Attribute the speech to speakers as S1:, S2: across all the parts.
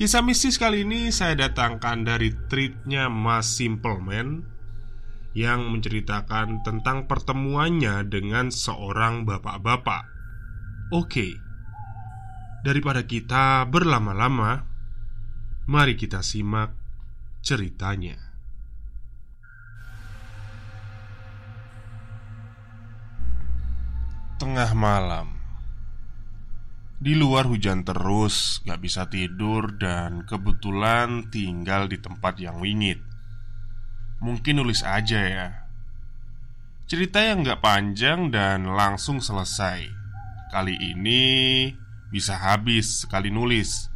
S1: Kisah mistis kali ini saya datangkan dari tweetnya Mas Simple Man Yang menceritakan tentang pertemuannya dengan seorang bapak-bapak. Oke Daripada kita berlama-lama Mari kita simak ceritanya. Tengah malam di luar hujan terus, gak bisa tidur dan kebetulan tinggal di tempat yang wingit. Mungkin nulis aja ya. Cerita yang gak panjang dan langsung selesai. Kali ini bisa habis sekali nulis.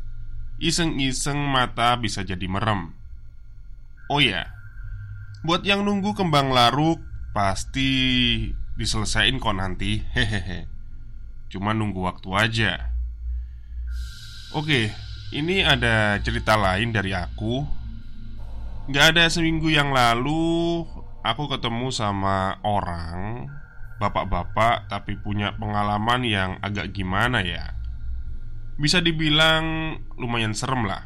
S1: Iseng-iseng mata bisa jadi merem. Oh ya Buat yang nunggu kembang laruk Pasti diselesain kok nanti. Hehehe. Cuma nunggu waktu aja Oke, ini ada cerita lain dari aku. Gak ada seminggu yang lalu, aku ketemu sama orang, bapak-bapak, tapi punya pengalaman yang agak gimana ya. Bisa dibilang lumayan serem lah.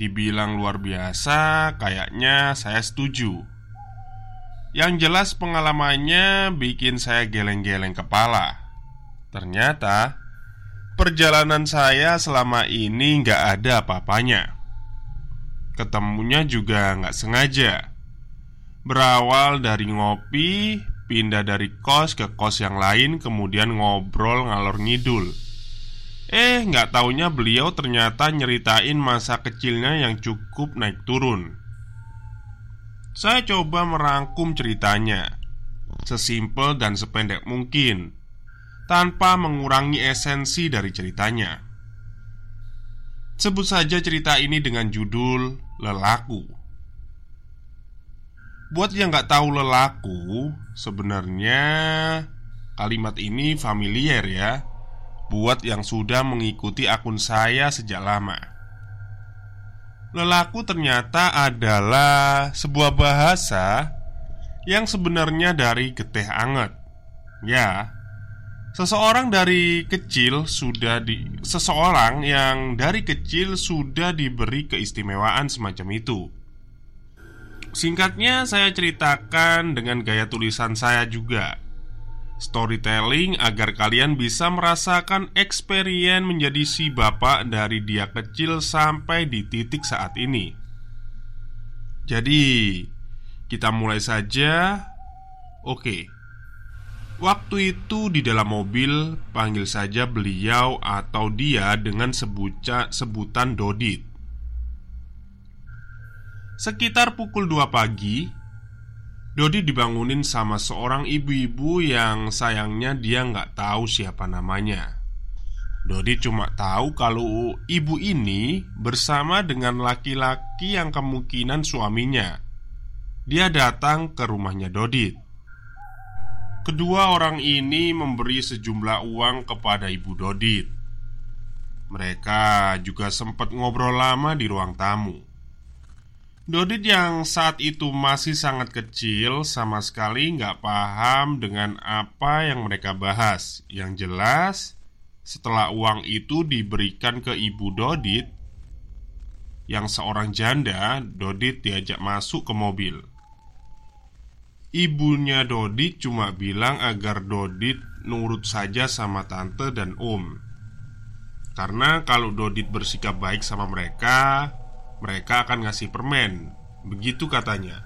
S1: Dibilang luar biasa, kayaknya saya setuju. Yang jelas pengalamannya bikin saya geleng-geleng kepala. Ternyata Perjalanan saya selama ini nggak ada apa-apanya. Ketemunya juga nggak sengaja. Berawal dari ngopi Pindah dari kos ke kos yang lain Kemudian ngobrol ngalor ngidul. Eh nggak taunya beliau ternyata nyeritain masa kecilnya yang cukup naik turun. Saya coba merangkum ceritanya Sesimpel dan sependek mungkin tanpa mengurangi esensi dari ceritanya. Sebut saja cerita ini dengan judul "Lelaku". Buat yang nggak tahu lelaku, sebenarnya kalimat ini familiar ya. Buat yang sudah mengikuti akun saya sejak lama. Lelaku ternyata adalah sebuah bahasa yang sebenarnya dari geteh anget. Ya, Seseorang dari kecil sudah di seseorang yang dari kecil sudah diberi keistimewaan semacam itu. Singkatnya saya ceritakan dengan gaya tulisan saya juga. Storytelling agar kalian bisa merasakan experience menjadi si bapak dari dia kecil sampai di titik saat ini. Jadi, kita mulai saja. Oke. Waktu itu di dalam mobil, panggil saja beliau atau dia dengan sebuca, sebutan Dodit. Sekitar pukul 2 pagi, Dodi dibangunin sama seorang ibu-ibu yang sayangnya dia nggak tahu siapa namanya. Dodi cuma tahu kalau ibu ini bersama dengan laki-laki yang kemungkinan suaminya. Dia datang ke rumahnya Dodit. Kedua orang ini memberi sejumlah uang kepada Ibu Dodit. Mereka juga sempat ngobrol lama di ruang tamu. Dodit yang saat itu masih sangat kecil sama sekali nggak paham dengan apa yang mereka bahas Yang jelas setelah uang itu diberikan ke ibu Dodit Yang seorang janda, Dodit diajak masuk ke mobil Ibunya Dodit cuma bilang agar Dodit nurut saja sama tante dan om Karena kalau Dodit bersikap baik sama mereka mereka akan ngasih permen. Begitu katanya.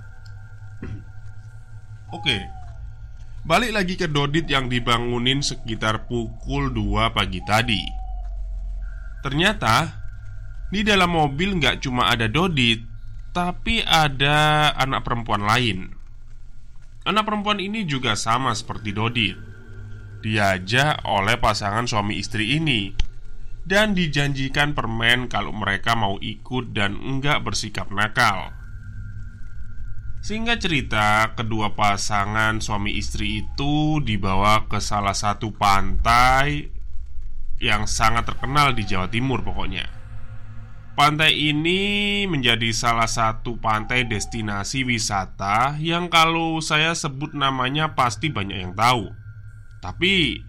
S1: Oke. Balik lagi ke Dodit yang dibangunin sekitar pukul 2 pagi tadi. Ternyata di dalam mobil nggak cuma ada Dodit, tapi ada anak perempuan lain. Anak perempuan ini juga sama seperti Dodit. Diajak oleh pasangan suami istri ini dan dijanjikan permen kalau mereka mau ikut dan enggak bersikap nakal. Sehingga cerita, kedua pasangan suami istri itu dibawa ke salah satu pantai yang sangat terkenal di Jawa Timur pokoknya. Pantai ini menjadi salah satu pantai destinasi wisata yang kalau saya sebut namanya pasti banyak yang tahu. Tapi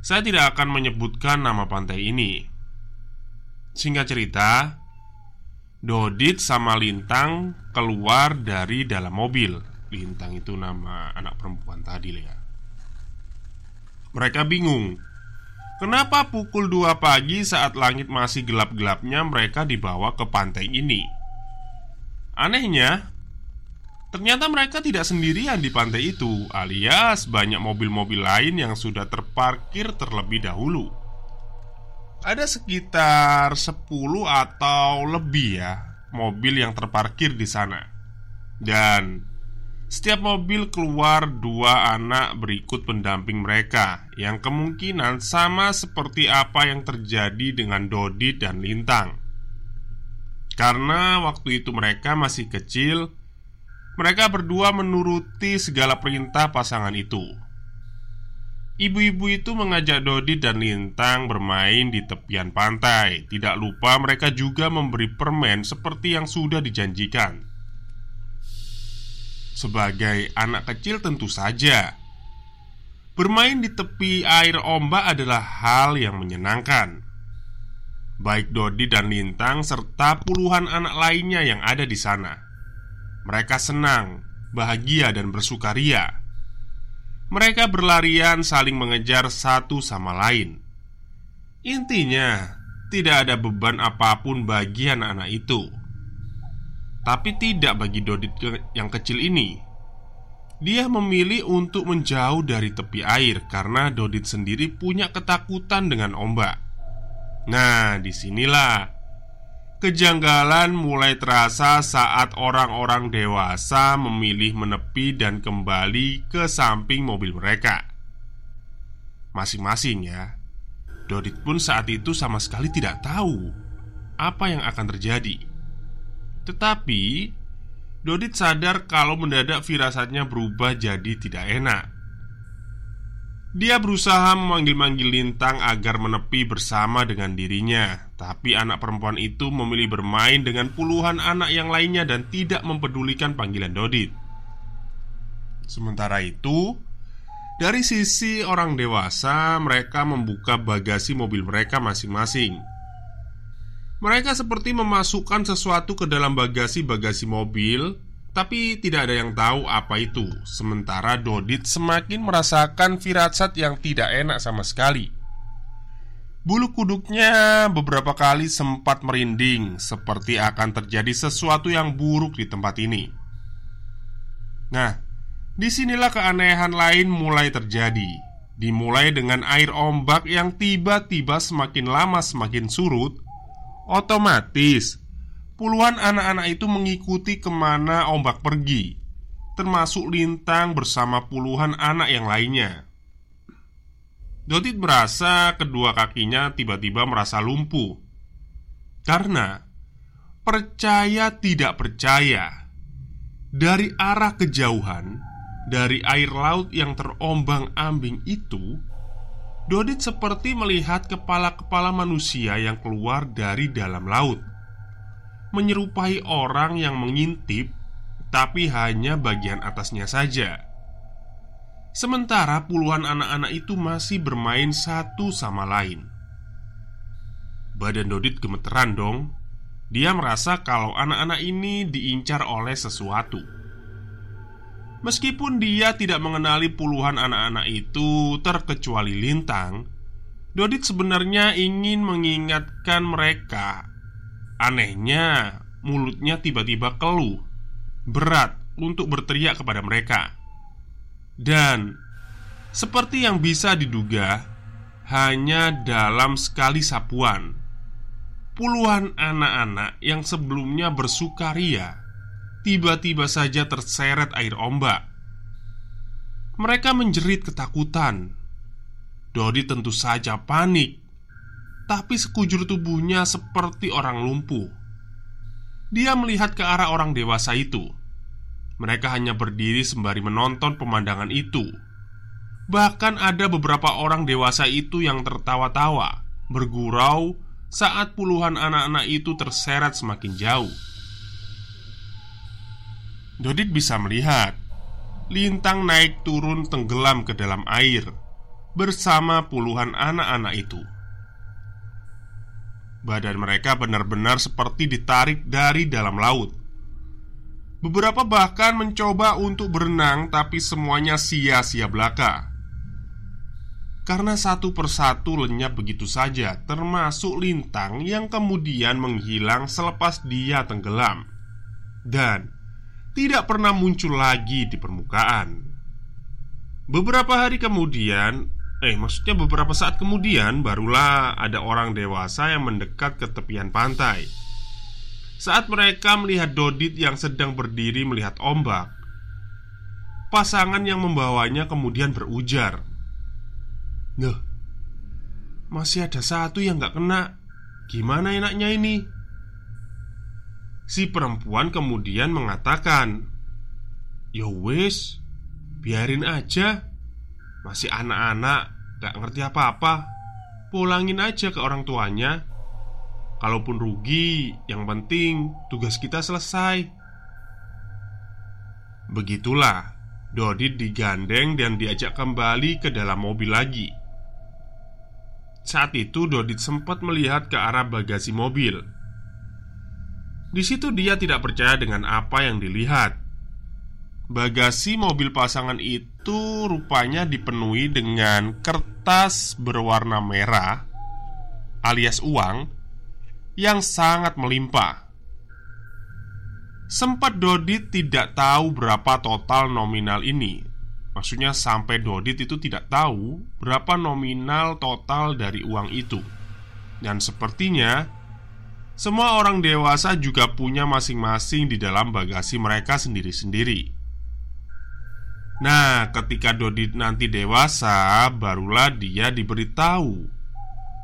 S1: saya tidak akan menyebutkan nama pantai ini. Singkat cerita, Dodit sama Lintang keluar dari dalam mobil. Lintang itu nama anak perempuan tadi, ya. Mereka bingung. Kenapa pukul 2 pagi saat langit masih gelap-gelapnya mereka dibawa ke pantai ini? Anehnya, Ternyata mereka tidak sendirian di pantai itu, alias banyak mobil-mobil lain yang sudah terparkir terlebih dahulu. Ada sekitar 10 atau lebih ya mobil yang terparkir di sana. Dan setiap mobil keluar dua anak berikut pendamping mereka yang kemungkinan sama seperti apa yang terjadi dengan Dodi dan Lintang. Karena waktu itu mereka masih kecil, mereka berdua menuruti segala perintah pasangan itu. Ibu-ibu itu mengajak Dodi dan Lintang bermain di tepian pantai. Tidak lupa, mereka juga memberi permen seperti yang sudah dijanjikan. Sebagai anak kecil, tentu saja bermain di tepi air ombak adalah hal yang menyenangkan. Baik Dodi dan Lintang serta puluhan anak lainnya yang ada di sana mereka senang, bahagia, dan bersukaria. Mereka berlarian saling mengejar satu sama lain. Intinya, tidak ada beban apa pun bagi anak-anak itu. Tapi tidak bagi Dodit yang kecil ini. Dia memilih untuk menjauh dari tepi air karena Dodit sendiri punya ketakutan dengan ombak. Nah, di sinilah Kejanggalan mulai terasa saat orang-orang dewasa memilih menepi dan kembali ke samping mobil mereka. Masing-masing ya, Dodit pun saat itu sama sekali tidak tahu apa yang akan terjadi. Tetapi Dodit sadar kalau mendadak firasatnya berubah jadi tidak enak. Dia berusaha memanggil-manggil Lintang agar menepi bersama dengan dirinya, tapi anak perempuan itu memilih bermain dengan puluhan anak yang lainnya dan tidak mempedulikan panggilan Dodit. Sementara itu, dari sisi orang dewasa, mereka membuka bagasi mobil mereka masing-masing. Mereka seperti memasukkan sesuatu ke dalam bagasi-bagasi mobil tapi tidak ada yang tahu apa itu. Sementara Dodit semakin merasakan firasat yang tidak enak sama sekali. Bulu kuduknya beberapa kali sempat merinding Seperti akan terjadi sesuatu yang buruk di tempat ini. Nah, di sinilah keanehan lain mulai terjadi. Dimulai dengan air ombak yang tiba-tiba semakin lama semakin surut Otomatis. Puluhan anak-anak itu mengikuti ke mana ombak pergi Termasuk Lintang bersama puluhan anak yang lainnya. Dotit merasa kedua kakinya tiba-tiba merasa lumpuh Karena Percaya tidak percaya. Dari arah kejauhan dari air laut yang terombang-ambing itu, Dodit seperti melihat kepala-kepala manusia yang keluar dari dalam laut, menyerupai orang yang mengintip, tapi hanya bagian atasnya saja. Sementara puluhan anak-anak itu masih bermain satu sama lain. Badan Dodit gemeteran dong. Dia merasa kalau anak-anak ini diincar oleh sesuatu. Meskipun dia tidak mengenali puluhan anak-anak itu terkecuali Lintang, Dodit sebenarnya ingin mengingatkan mereka. Anehnya, mulutnya tiba-tiba keluh, berat untuk berteriak kepada mereka. Dan seperti yang bisa diduga, hanya dalam sekali sapuan, puluhan anak-anak yang sebelumnya bersukaria tiba-tiba saja terseret air ombak. Mereka menjerit ketakutan. Dodi tentu saja panik, tapi sekujur tubuhnya seperti orang lumpuh. Dia melihat ke arah orang dewasa itu. Mereka hanya berdiri sembari menonton pemandangan itu. Bahkan ada beberapa orang dewasa itu yang tertawa-tawa, bergurau saat puluhan anak-anak itu terseret semakin jauh. Dodit bisa melihat Lintang naik turun tenggelam ke dalam air Bersama puluhan anak-anak itu. Badan mereka benar-benar seperti ditarik dari dalam laut. Beberapa bahkan mencoba untuk berenang Tapi semuanya sia-sia belaka. Karena satu persatu lenyap begitu saja Termasuk lintang yang kemudian menghilang selepas dia tenggelam. Dan tidak pernah muncul lagi di permukaan. Beberapa hari kemudian, eh, maksudnya beberapa saat kemudian, barulah ada orang dewasa yang mendekat ke tepian pantai. Saat mereka melihat Dodit yang sedang berdiri melihat ombak, pasangan yang membawanya kemudian berujar, "Nah, masih ada satu yang gak kena. Gimana enaknya ini?" Si perempuan kemudian mengatakan Ya wis Biarin aja. Masih anak-anak Gak ngerti apa-apa. Pulangin aja ke orang tuanya. Kalaupun rugi Yang penting tugas kita selesai. Begitulah Dodit digandeng dan diajak kembali ke dalam mobil lagi. Saat itu Dodit sempat melihat ke arah bagasi mobil di situ dia tidak percaya dengan apa yang dilihat. Bagasi mobil pasangan itu rupanya dipenuhi dengan kertas berwarna merah alias uang yang sangat melimpah. Sempat Dodit tidak tahu berapa total nominal ini. Maksudnya sampai Dodit itu tidak tahu berapa nominal total dari uang itu. Dan sepertinya semua orang dewasa juga punya masing-masing di dalam bagasi mereka sendiri-sendiri. Nah, ketika Dodi nanti dewasa, barulah dia diberitahu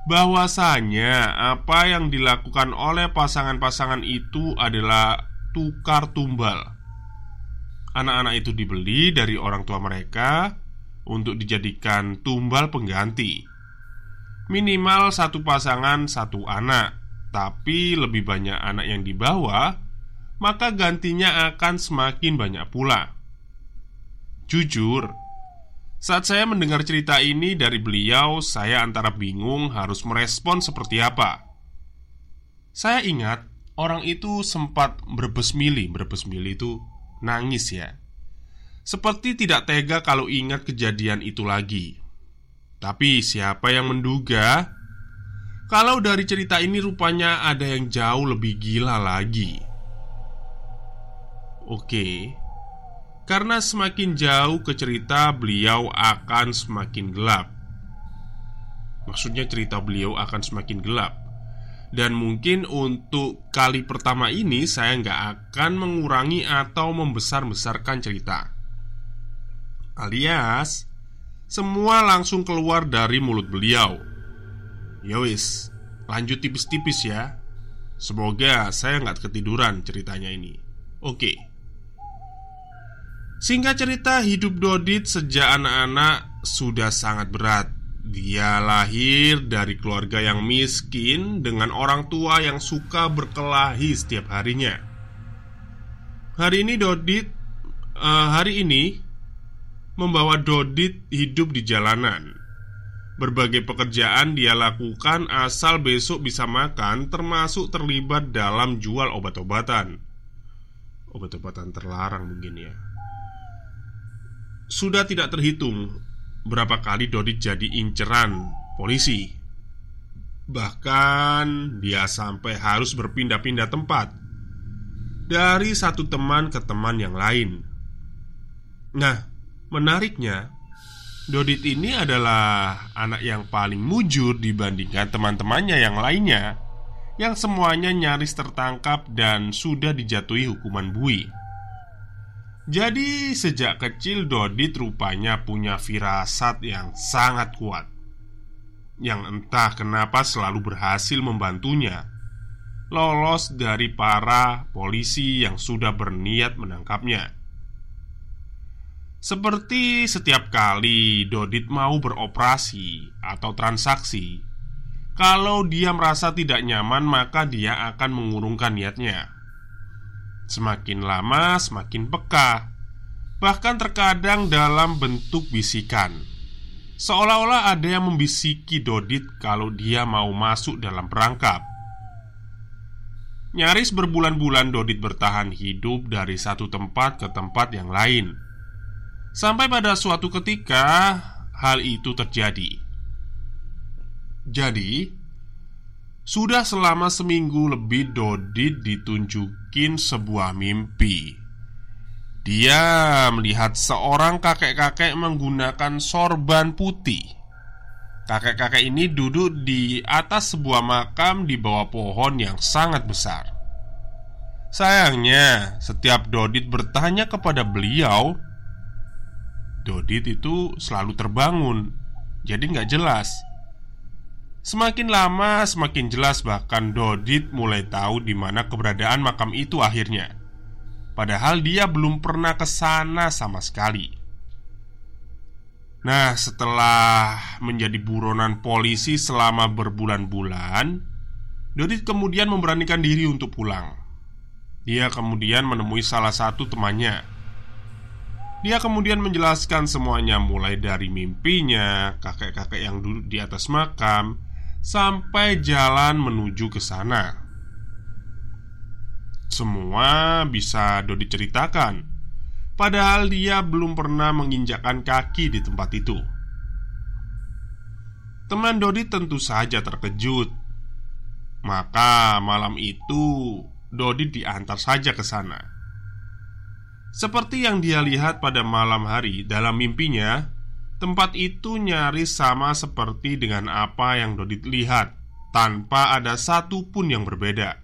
S1: bahwasanya apa yang dilakukan oleh pasangan-pasangan itu adalah tukar tumbal. Anak-anak itu dibeli dari orang tua mereka untuk dijadikan tumbal pengganti. Minimal satu pasangan satu anak tapi lebih banyak anak yang dibawa, maka gantinya akan semakin banyak pula. Jujur, saat saya mendengar cerita ini dari beliau, saya antara bingung harus merespon seperti apa. Saya ingat orang itu sempat berbes mili, berbes mili itu nangis ya. Seperti tidak tega kalau ingat kejadian itu lagi. Tapi siapa yang menduga kalau dari cerita ini rupanya ada yang jauh lebih gila lagi. Oke, karena semakin jauh ke cerita, beliau akan semakin gelap. Maksudnya, cerita beliau akan semakin gelap, dan mungkin untuk kali pertama ini saya nggak akan mengurangi atau membesar-besarkan cerita, alias semua langsung keluar dari mulut beliau Yowis, ya lanjut tipis-tipis ya Semoga saya nggak ketiduran ceritanya ini Oke Singkat cerita, hidup Dodit sejak anak-anak sudah sangat berat. Dia lahir dari keluarga yang miskin dengan orang tua yang suka berkelahi setiap harinya. Hari ini Dodit, uh, hari ini membawa Dodit hidup di jalanan. Berbagai pekerjaan dia lakukan asal besok bisa makan, termasuk terlibat dalam jual obat-obatan. Obat-obatan terlarang mungkin ya. Sudah tidak terhitung berapa kali Dodit jadi inceran polisi. Bahkan dia sampai harus berpindah-pindah tempat dari satu teman ke teman yang lain. Nah, menariknya, Dodit ini adalah anak yang paling mujur dibandingkan teman-temannya yang lainnya, yang semuanya nyaris tertangkap dan sudah dijatuhi hukuman bui. Jadi sejak kecil Dodit rupanya punya firasat yang sangat kuat Yang entah kenapa selalu berhasil membantunya Lolos dari para polisi yang sudah berniat menangkapnya Seperti setiap kali Dodit mau beroperasi atau transaksi. Kalau dia merasa tidak nyaman maka dia akan mengurungkan niatnya. Semakin lama semakin peka. Bahkan terkadang dalam bentuk bisikan. Seolah-olah ada yang membisiki Dodit kalau dia mau masuk dalam perangkap. Nyaris berbulan-bulan Dodit bertahan hidup dari satu tempat ke tempat yang lain Sampai pada suatu ketika hal itu terjadi. Jadi sudah selama seminggu lebih Dodit ditunjukin sebuah mimpi. Dia melihat seorang kakek-kakek menggunakan sorban putih. Kakek-kakek ini duduk di atas sebuah makam di bawah pohon yang sangat besar. Sayangnya, setiap Dodit bertanya kepada beliau Dodit itu selalu terbangun Jadi nggak jelas Semakin lama semakin jelas bahkan Dodit mulai tahu di mana keberadaan makam itu akhirnya. Padahal dia belum pernah ke sana sama sekali. Nah, setelah menjadi buronan polisi selama berbulan-bulan, Dodit kemudian memberanikan diri untuk pulang. Dia kemudian menemui salah satu temannya. Dia kemudian menjelaskan semuanya mulai dari mimpinya, kakek-kakek yang duduk di atas makam, sampai jalan menuju ke sana. Semua bisa Dodi ceritakan, padahal dia belum pernah menginjakkan kaki di tempat itu. Teman Dodi tentu saja terkejut. Maka malam itu Dodi diantar saja ke sana. Seperti yang dia lihat pada malam hari dalam mimpinya, Tempat itu nyaris sama seperti dengan apa yang Dodit lihat Tanpa ada satu pun yang berbeda.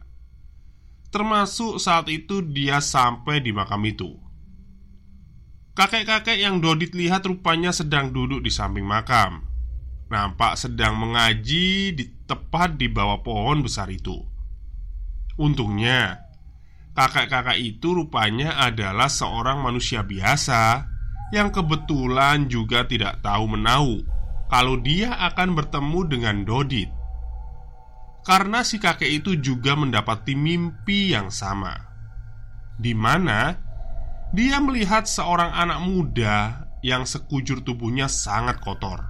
S1: Termasuk saat itu dia sampai di makam itu. Kakek-kakek yang Dodit lihat rupanya sedang duduk di samping makam. Nampak sedang mengaji di tepat di bawah pohon besar itu. Untungnya Kakek-kakek itu rupanya adalah seorang manusia biasa yang kebetulan juga tidak tahu menahu kalau dia akan bertemu dengan Dodit. Karena si kakek itu juga mendapati mimpi yang sama, di mana dia melihat seorang anak muda yang sekujur tubuhnya sangat kotor.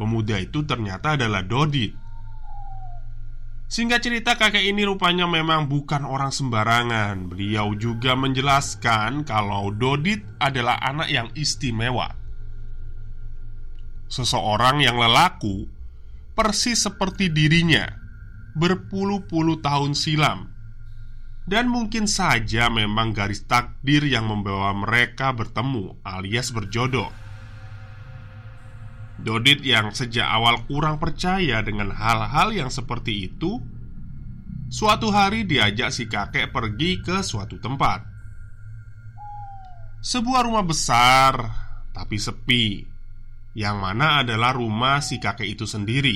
S1: Pemuda itu ternyata adalah Dodit Singkat cerita kakek ini rupanya memang bukan orang sembarangan. Beliau juga menjelaskan kalau Dodit adalah anak yang istimewa. Seseorang yang lelaku Persis seperti dirinya Berpuluh-puluh tahun silam. Dan mungkin saja memang garis takdir yang membawa mereka bertemu alias berjodoh Dodit yang sejak awal kurang percaya dengan hal-hal yang seperti itu Suatu hari diajak si kakek pergi ke suatu tempat. Sebuah rumah besar tapi sepi. Yang mana adalah rumah si kakek itu sendiri.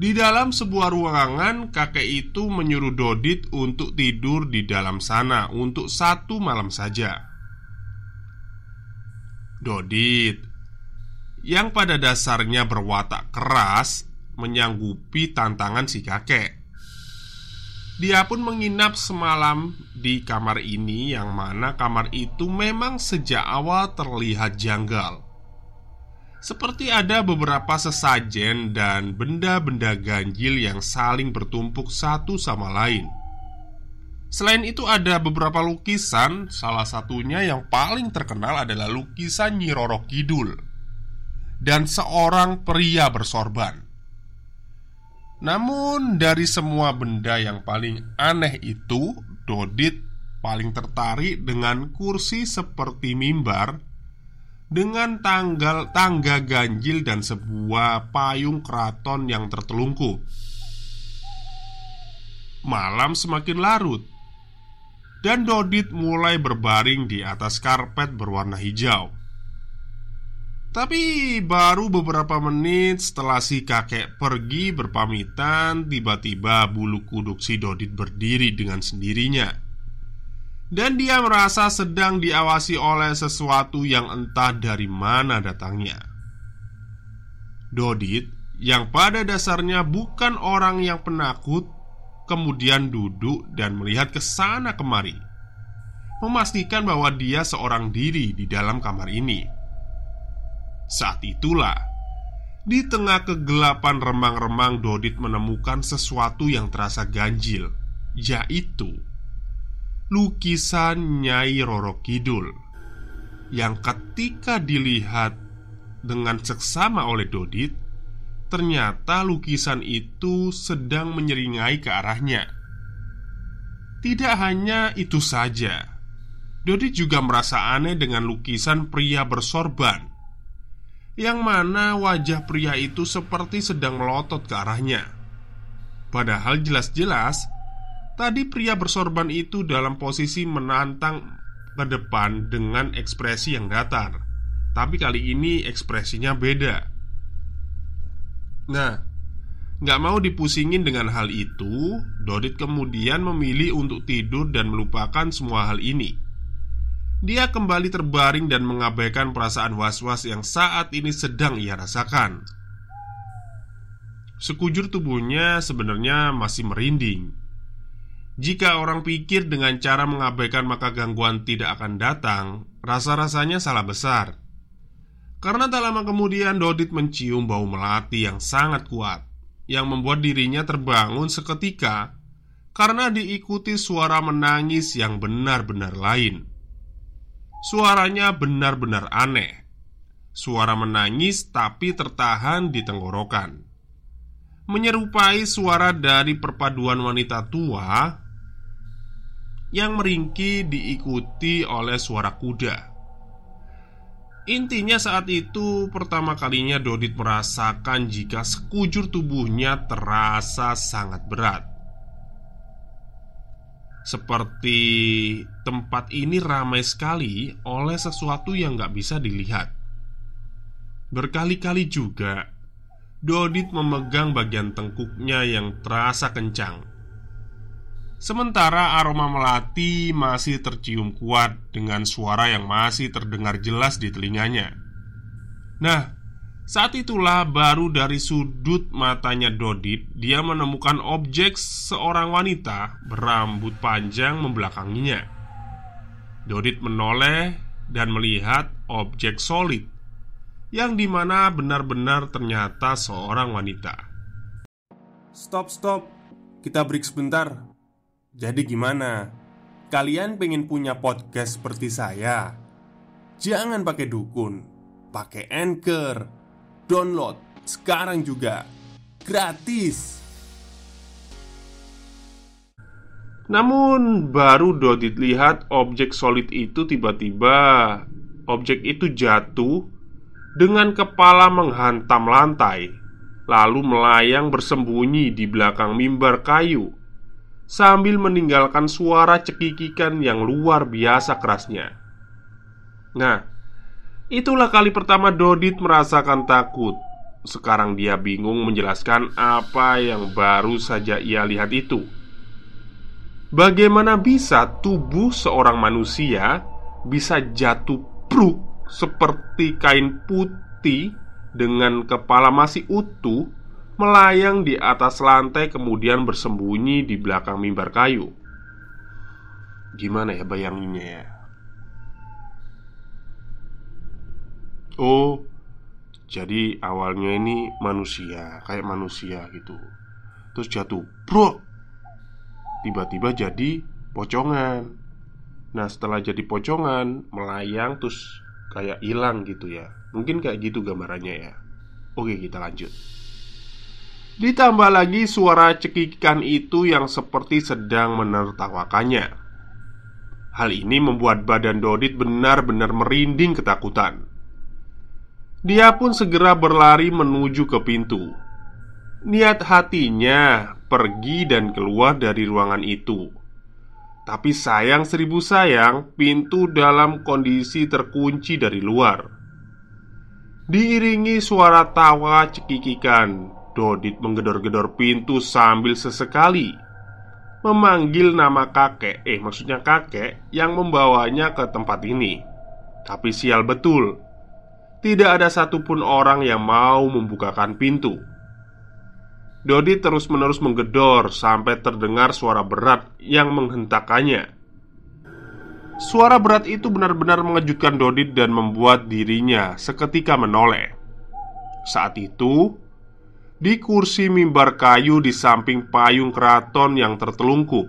S1: Di dalam sebuah ruangan, kakek itu menyuruh Dodit untuk tidur di dalam sana untuk satu malam saja. Dodit, yang pada dasarnya berwatak keras, menyanggupi tantangan si kakek. Dia pun menginap semalam di kamar ini, yang mana kamar itu memang sejak awal terlihat janggal. Seperti ada beberapa sesajen dan benda-benda ganjil yang saling bertumpuk satu sama lain. Selain itu, ada beberapa lukisan, salah satunya yang paling terkenal adalah lukisan Nyi Roro Kidul dan seorang pria bersorban. Namun, dari semua benda yang paling aneh itu, Dodit paling tertarik dengan kursi seperti mimbar dengan tanggal tangga ganjil dan sebuah payung keraton yang tertelungkup. Malam semakin larut dan Dodit mulai berbaring di atas karpet berwarna hijau. Tapi baru beberapa menit setelah si kakek pergi berpamitan, tiba-tiba bulu kuduk si Dodit berdiri dengan sendirinya dan dia merasa sedang diawasi oleh sesuatu yang entah dari mana datangnya. Dodit, yang pada dasarnya bukan orang yang penakut, kemudian duduk dan melihat ke sana kemari, memastikan bahwa dia seorang diri di dalam kamar ini. Saat itulah, di tengah kegelapan remang-remang, Dodit menemukan sesuatu yang terasa ganjil, yaitu lukisan Nyai Roro Kidul yang ketika dilihat dengan seksama oleh Dodit, ternyata lukisan itu sedang menyeringai ke arahnya. Tidak hanya itu saja, Dodit juga merasa aneh dengan lukisan pria bersorban, yang mana wajah pria itu seperti sedang melotot ke arahnya. Padahal jelas-jelas Tadi pria bersorban itu dalam posisi menantang ke depan dengan ekspresi yang datar. Tapi kali ini ekspresinya beda. Nah, nggak mau dipusingin dengan hal itu Dodit kemudian memilih untuk tidur dan melupakan semua hal ini Dia kembali terbaring dan mengabaikan perasaan was-was yang saat ini sedang ia rasakan. Sekujur tubuhnya sebenarnya masih merinding. Jika orang pikir dengan cara mengabaikan maka gangguan tidak akan datang, rasa-rasanya salah besar. Karena tak lama kemudian Dodit mencium bau melati yang sangat kuat Yang membuat dirinya terbangun seketika Karena diikuti suara menangis yang benar-benar lain Suaranya benar-benar aneh. Suara menangis tapi tertahan di tenggorokan. Menyerupai suara dari perpaduan wanita tua yang meringki diikuti oleh suara kuda. Intinya saat itu pertama kalinya Dodit merasakan jika sekujur tubuhnya terasa sangat berat Seperti tempat ini ramai sekali oleh sesuatu yang gak bisa dilihat Berkali-kali juga Dodit memegang bagian tengkuknya yang terasa kencang Sementara aroma melati masih tercium kuat dengan suara yang masih terdengar jelas di telinganya. Nah, saat itulah baru dari sudut matanya Dodit Dia menemukan objek seorang wanita berambut panjang membelakanginya. Dodit menoleh dan melihat objek solid Yang di mana benar-benar ternyata seorang wanita.
S2: Stop, stop. Kita break sebentar. Jadi gimana? Kalian pengen punya podcast seperti saya? Jangan pakai dukun, pakai anchor, download sekarang juga, gratis.
S1: Namun baru Dodit lihat objek solid itu tiba-tiba Objek itu jatuh Dengan kepala menghantam lantai Lalu melayang bersembunyi di belakang mimbar kayu sambil meninggalkan suara cekikikan yang luar biasa kerasnya. Nah, itulah kali pertama Dodit merasakan takut Sekarang dia bingung menjelaskan apa yang baru saja ia lihat itu. Bagaimana bisa tubuh seorang manusia bisa jatuh bruk seperti kain putih dengan kepala masih utuh melayang di atas lantai kemudian bersembunyi di belakang mimbar kayu. Gimana ya bayanginnya ya? Oh, jadi awalnya ini manusia, kayak manusia gitu. Terus jatuh, bro. Tiba-tiba jadi pocongan. Nah, setelah jadi pocongan, melayang terus kayak hilang gitu ya. Mungkin kayak gitu gambarannya ya. Oke, kita lanjut. Ditambah lagi suara cekikan itu yang seperti sedang menertawakannya. Hal ini membuat badan Dodit benar-benar merinding ketakutan. Dia pun segera berlari menuju ke pintu. Niat hatinya pergi dan keluar dari ruangan itu. Tapi sayang seribu sayang, pintu dalam kondisi terkunci dari luar. Diiringi suara tawa cekikikan, Dodit menggedor-gedor pintu sambil sesekali memanggil nama kakek, eh maksudnya kakek yang membawanya ke tempat ini. Tapi sial betul, tidak ada satupun orang yang mau membukakan pintu. Dodi terus-menerus menggedor sampai terdengar suara berat yang menghentakkannya. Suara berat itu benar-benar mengejutkan Dodit dan membuat dirinya seketika menoleh. Saat itu, di kursi mimbar kayu di samping payung keraton yang tertelungkup,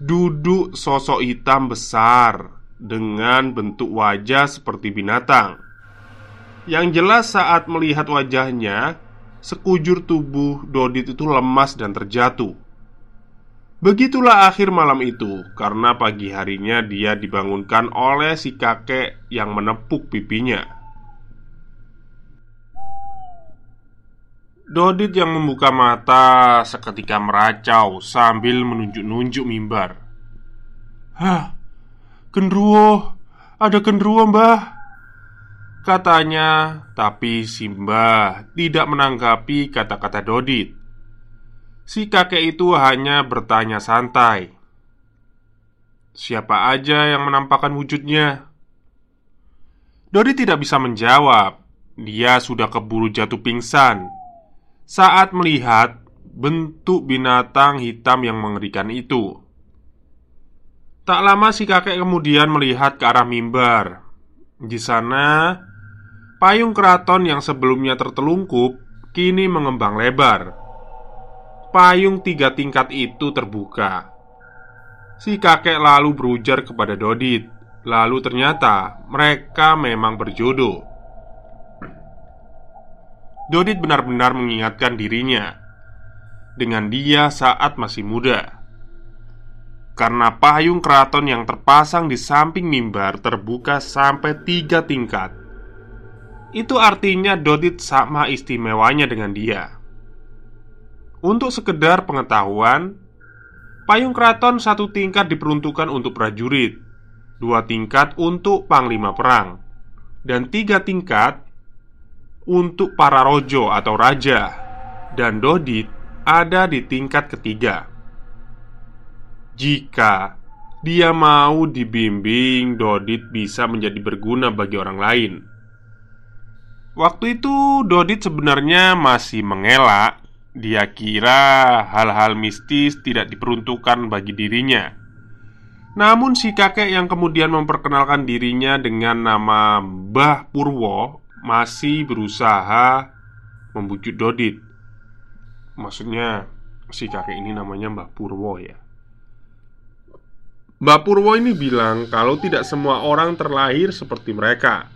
S1: duduk sosok hitam besar dengan bentuk wajah seperti binatang. Yang jelas saat melihat wajahnya Sekujur tubuh Dodit itu lemas dan terjatuh. Begitulah akhir malam itu Karena pagi harinya dia dibangunkan oleh si kakek yang menepuk pipinya. Dodit yang membuka mata seketika meracau sambil menunjuk-nunjuk mimbar. Hah, genruwo, ada genruwo mbah Katanya, tapi Simba tidak menanggapi kata-kata Dodit. Si kakek itu hanya bertanya santai, "Siapa aja yang menampakkan wujudnya?" Dodit tidak bisa menjawab. Dia sudah keburu jatuh pingsan saat melihat bentuk binatang hitam yang mengerikan itu. Tak lama si kakek kemudian melihat ke arah mimbar. Di sana Payung keraton yang sebelumnya tertelungkup kini mengembang lebar. Payung tiga tingkat itu terbuka. Si kakek lalu berujar kepada Dodit. Lalu ternyata mereka memang berjodoh. Dodit benar-benar mengingatkan dirinya dengan dia saat masih muda. Karena payung keraton yang terpasang di samping mimbar terbuka sampai tiga tingkat itu artinya Dodit sama istimewanya dengan dia. Untuk sekedar pengetahuan Payung keraton satu tingkat diperuntukkan untuk prajurit Dua tingkat untuk panglima perang Dan tiga tingkat Untuk para rojo atau raja Dan Dodit ada di tingkat ketiga. Jika dia mau dibimbing, Dodit bisa menjadi berguna bagi orang lain Waktu itu Dodit sebenarnya masih mengelak. Dia kira hal-hal mistis tidak diperuntukkan bagi dirinya. Namun si kakek yang kemudian memperkenalkan dirinya dengan nama Mbah Purwo Masih berusaha membujuk Dodit. Maksudnya si kakek ini namanya Mbah Purwo ya. Mbah Purwo ini bilang kalau tidak semua orang terlahir seperti mereka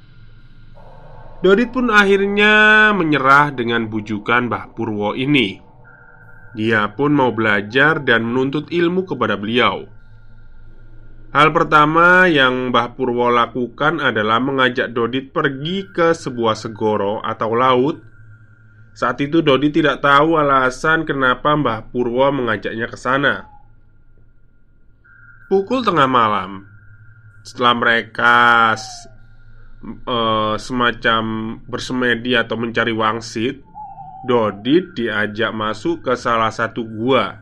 S1: Dodit pun akhirnya menyerah dengan bujukan Mbah Purwo ini. Dia pun mau belajar dan menuntut ilmu kepada beliau. Hal pertama yang Mbah Purwo lakukan adalah mengajak Dodit pergi ke sebuah segoro atau laut. Saat itu Dodit tidak tahu alasan kenapa Mbah Purwo mengajaknya ke sana. Pukul tengah malam, setelah mereka eh, semacam bersemedi atau mencari wangsit, Dodit diajak masuk ke salah satu gua.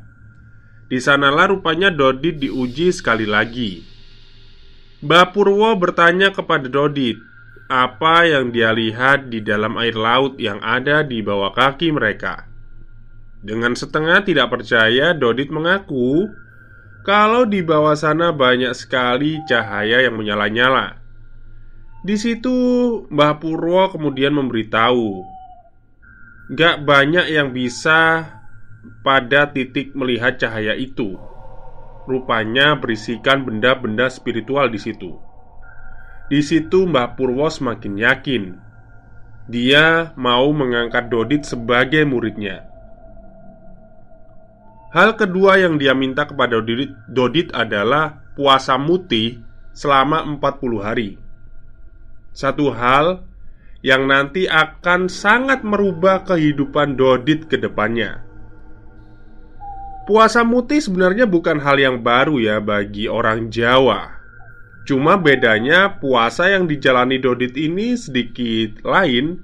S1: Di sanalah rupanya Dodit diuji sekali lagi. Mbah Purwo bertanya kepada Dodit, apa yang dia lihat di dalam air laut yang ada di bawah kaki mereka. Dengan setengah tidak percaya, Dodit mengaku kalau di bawah sana banyak sekali cahaya yang menyala-nyala. Di situ Mbah Purwo kemudian memberitahu Gak banyak yang bisa pada titik melihat cahaya itu. Rupanya berisikan benda-benda spiritual di situ. Di situ Mbah Purwo semakin yakin. Dia mau mengangkat Dodit sebagai muridnya. Hal kedua yang dia minta kepada Dodit, adalah puasa muti selama 40 hari Satu hal yang nanti akan sangat merubah kehidupan Dodit ke depannya. Puasa muti sebenarnya bukan hal yang baru ya bagi orang Jawa. Cuma bedanya puasa yang dijalani Dodit ini sedikit lain.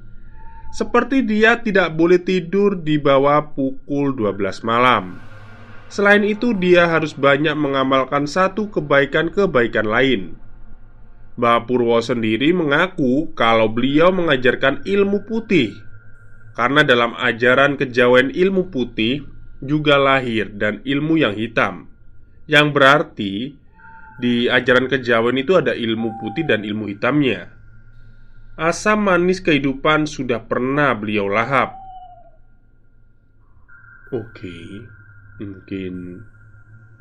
S1: Seperti dia tidak boleh tidur di bawah pukul 12 malam. Selain itu, dia harus banyak mengamalkan satu kebaikan-kebaikan lain. Mbah Purwo sendiri mengaku kalau beliau mengajarkan ilmu putih. Karena dalam ajaran kejawen ilmu putih juga lahir dan ilmu yang hitam. Yang berarti di ajaran kejawen itu ada ilmu putih dan ilmu hitamnya. Asam manis kehidupan sudah pernah beliau lahap. Oke Mungkin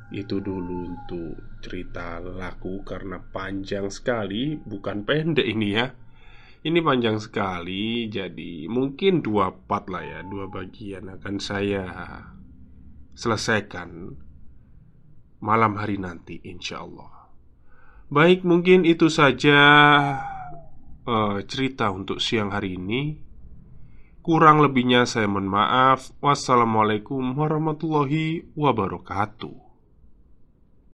S1: itu dulu untuk cerita laku karena panjang sekali, bukan pendek ini ya. Ini panjang sekali, jadi mungkin dua part lah ya, dua bagian akan saya selesaikan malam hari nanti, insya Allah. Baik, mungkin itu saja uh, cerita untuk siang hari ini. Kurang lebihnya saya mohon maaf. Wassalamualaikum warahmatullahi wabarakatuh.